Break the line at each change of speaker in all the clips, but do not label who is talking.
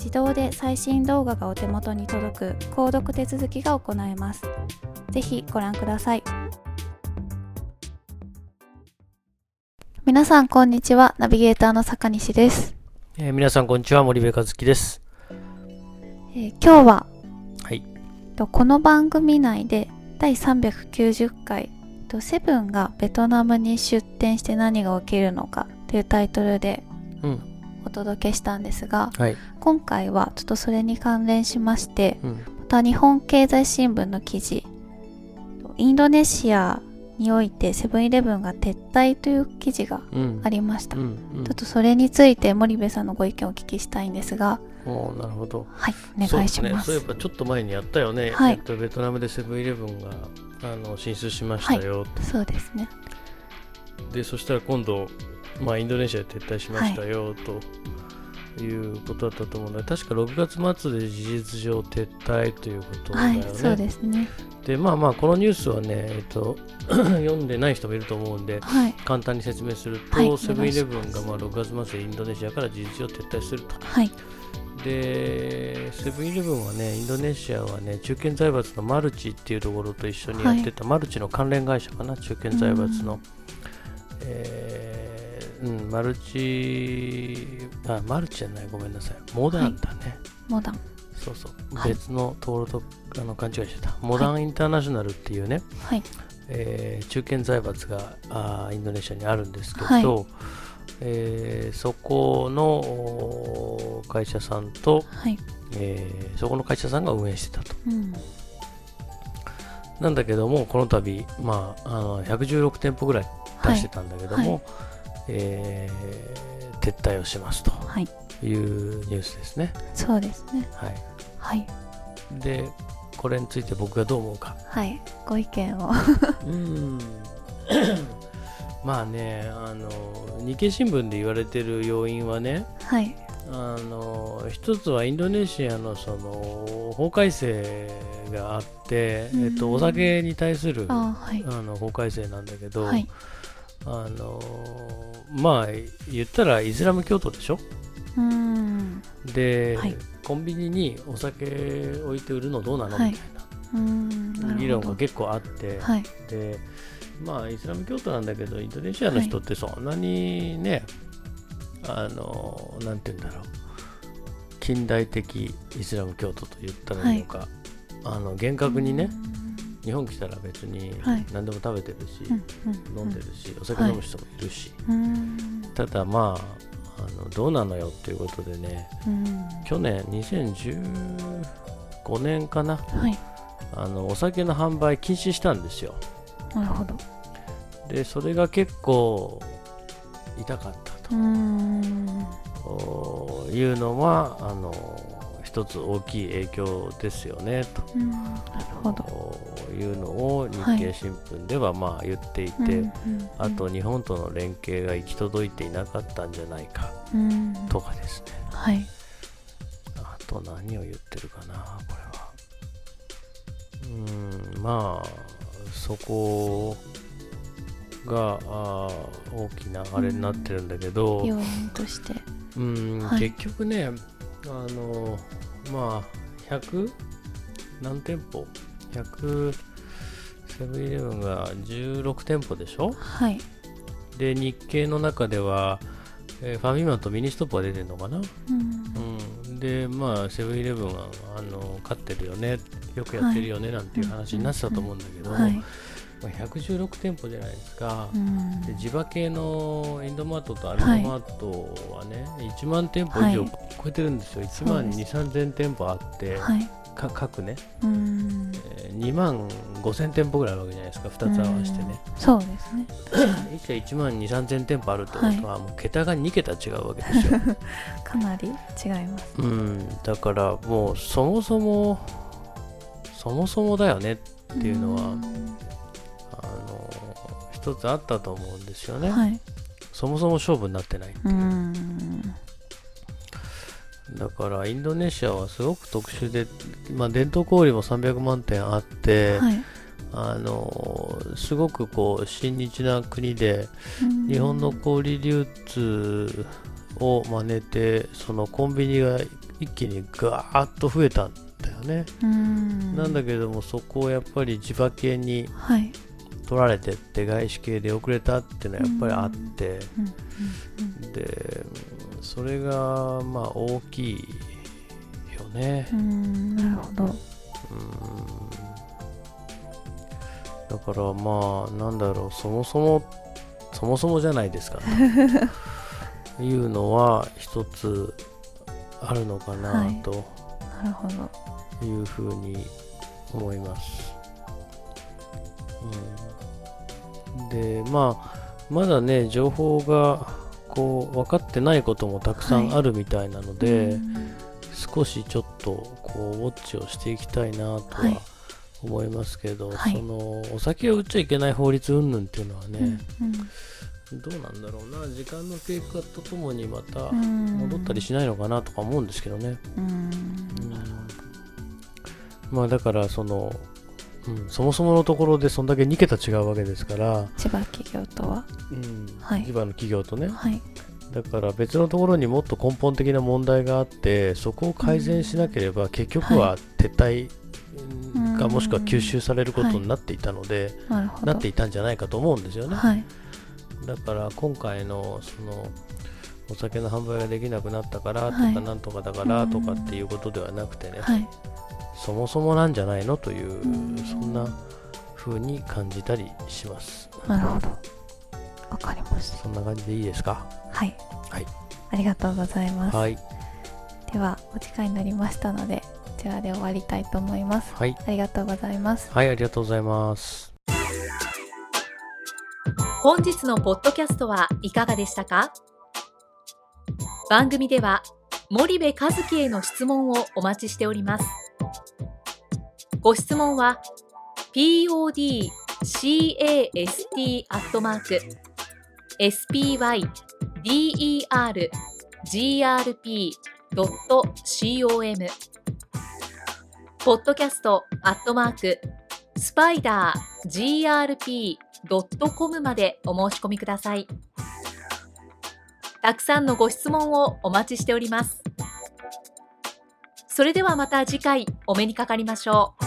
自動で最新動画がお手元に届く購読手続きが行えます。ぜひご覧ください。皆さんこんにちは。ナビゲーターの坂西です。
えー、皆さんこんにちは。森部和樹です。
えー、今日は、
はい、
とこの番組内で第390回とセブンがベトナムに出店して何が起きるのかというタイトルで、うん、お届けしたんですが、はい、今回はちょっとそれに関連しまして、うん、また日本経済新聞の記事インドネシアにおいてセブンイレブンが撤退という記事がありました、うんうん、ちょっとそれについて森部さんのご意見をお聞きしたいんですが
おなるほど。
はいお願いします。
そう、ね,、いえばちょっと前にやったよね、はい、ベトナムでセブンイレブンがあの進出しましたよ、はい、
そうですね。
でそしたら今度まあ、インドネシアで撤退しましたよ、ということだったと思うので確か6月末で事実上撤退ということだよね。はい、
そうですね
でまあまあこのニュースはね、えっと、読んでない人もいると思うんで、はい、簡単に説明すると、セブンイレブンがまあ6月末でインドネシアから事実上撤退すると。
はい
でセブンイレブンはね、インドネシアはね、中堅財閥のマルチっていうところと一緒にやってた、はい、マルチの関連会社かな、中堅財閥の。えーうん、マルチ、あ、マルチじゃない、ごめんなさい。モダンだね。はい、
モダン。
そうそう。はい、別の登録とあの勘違いしてた。モダンインターナショナルっていうね、はい、えー、中堅財閥があインドネシアにあるんですけど、はい、えー、そこの会社さんと、はいえー、そこの会社さんが運営してたと。うんなんだけども、この度、まあ、あの116店舗ぐらい出してたんだけども、はいえー、撤退をしますというニュースですね。
そうですね。
はい。
はい。
で、これについて僕がどう思うか。
はい。ご意見を。うん。
まあね、あの日経新聞で言われてる要因はね、
はい、
あの一つはインドネシアのその法改正があって、うん、えっと、お酒に対するあ、はい、あの法改正なんだけど、はい、あのまあ言ったらイスラム教徒でしょ？うん。で、はい、コンビニにお酒置いて売るのどうなの、はい、みたいな議論が結構あって、はい、でまあイスラム教徒なんだけどインドネシアの人ってそんなにね、あのなんて言うんだろう。近代的イスラム教徒と言ったらいいのか、あの厳格にね、日本来たら別に何でも食べてるし、飲んでるし、お酒飲む人もいるし、ただまああのどうなのよっていうことでね、去年2015年かな、あのお酒の販売禁止したんですよ。
なるほど。
でそれが結構痛かったと。いうのはあの一つ大きい影響ですよねと。いうのを日経新聞ではまあ言っていて、はい、あと日本との連携が行き届いていなかったんじゃないかとかですね、
はい、
あと何を言ってるかなこれは。うんまあそこがあ大きなあれになってるんだけど、
要因として。
うん、はい、結局ねあのまあ100何店舗？100セブンイレブンが16店舗でしょ？
はい。
で日経の中では、えー、ファミマとミニストップが出てるのかな、うん、うん、でまあセブンイレブンはあの勝ってるよねよくやってるよねなんていう話になってたと思うんだけど、はいはい116店舗じゃないですか、うん、で地場系のインドマートとアルファマートはね、はい、1万店舗以上超えてるんですよ、はい、1万2、3000店舗あって、はい、各ね、うん。えー、2万5000店舗ぐらいあるわけじゃないですか、2つ合わせてね。
そうですね。
1社1万2、3000店舗あるってことは、もう桁が2桁違うわけですよ。
かなり違います、
うん、だからもうそもそもそもそもだよねっていうのは、あの一つあったと思うんですよね、はい、そもそも勝負になってないっていう。だからインドネシアはすごく特殊で、まあ、伝統小売も300万点あって、はい、あのすごくこう親日な国で日本の小売流通を真似てそのコンビニが一気にガーッと増えたんだよね。なんだけどもそこをやっぱり地場系に、はい取られてって外資系で遅れたっていうのはやっぱりあって、でそれがまあ大きいよね。
なるほど。
だからまあなんだろうそもそもそもそもじゃないですかと いうのは一つあるのかなと、
なるほ
ど。いうふうに思います。うんでまあまだね情報がこう分かってないこともたくさんあるみたいなので、はい、少しちょっとこうウォッチをしていきたいなとは思いますけど、はい、そのお酒を売っちゃいけない法律云々っていうのはね、うんうん、どうなんだろうな時間の経過とともにまた戻ったりしないのかなとか思うんですけどね。うん、まあだからそのうん、そもそものところでそんだけ2桁違うわけですから。
千葉企業とは、
うんはい、千葉の企業とね、はい、だから別のところにもっと根本的な問題があってそこを改善しなければ結局は撤退がもしくは吸収されることになっていたので、はい、なっていたんじゃないかと思うんですよね、はい、だから今回のそのお酒の販売ができなくなったからとか、なんとかだからとかっていうことではなくてね、そもそもなんじゃないのという、そんな風に感じたりします。
なるほど。わかりました。
そんな感じでいいですか？
はい。
はい。
ありがとうございます。
はい。
では、お時間になりましたので、こちらで終わりたいと思います。
はい。
ありがとうございます。
はい、ありがとうございます。
本日のポッドキャストはいかがでしたか？番組では森部和樹への質問をお待ちしております。ご質問は podcast アットマーク spydergrp.com ポッドキャストアットマークスパイダー grp.com までお申し込みください。たくさんのご質問をお待ちしております。それではまた次回お目にかかりましょう。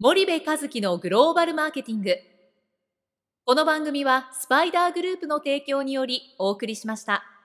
森部和樹のグローバルマーケティング。この番組はスパイダーグループの提供によりお送りしました。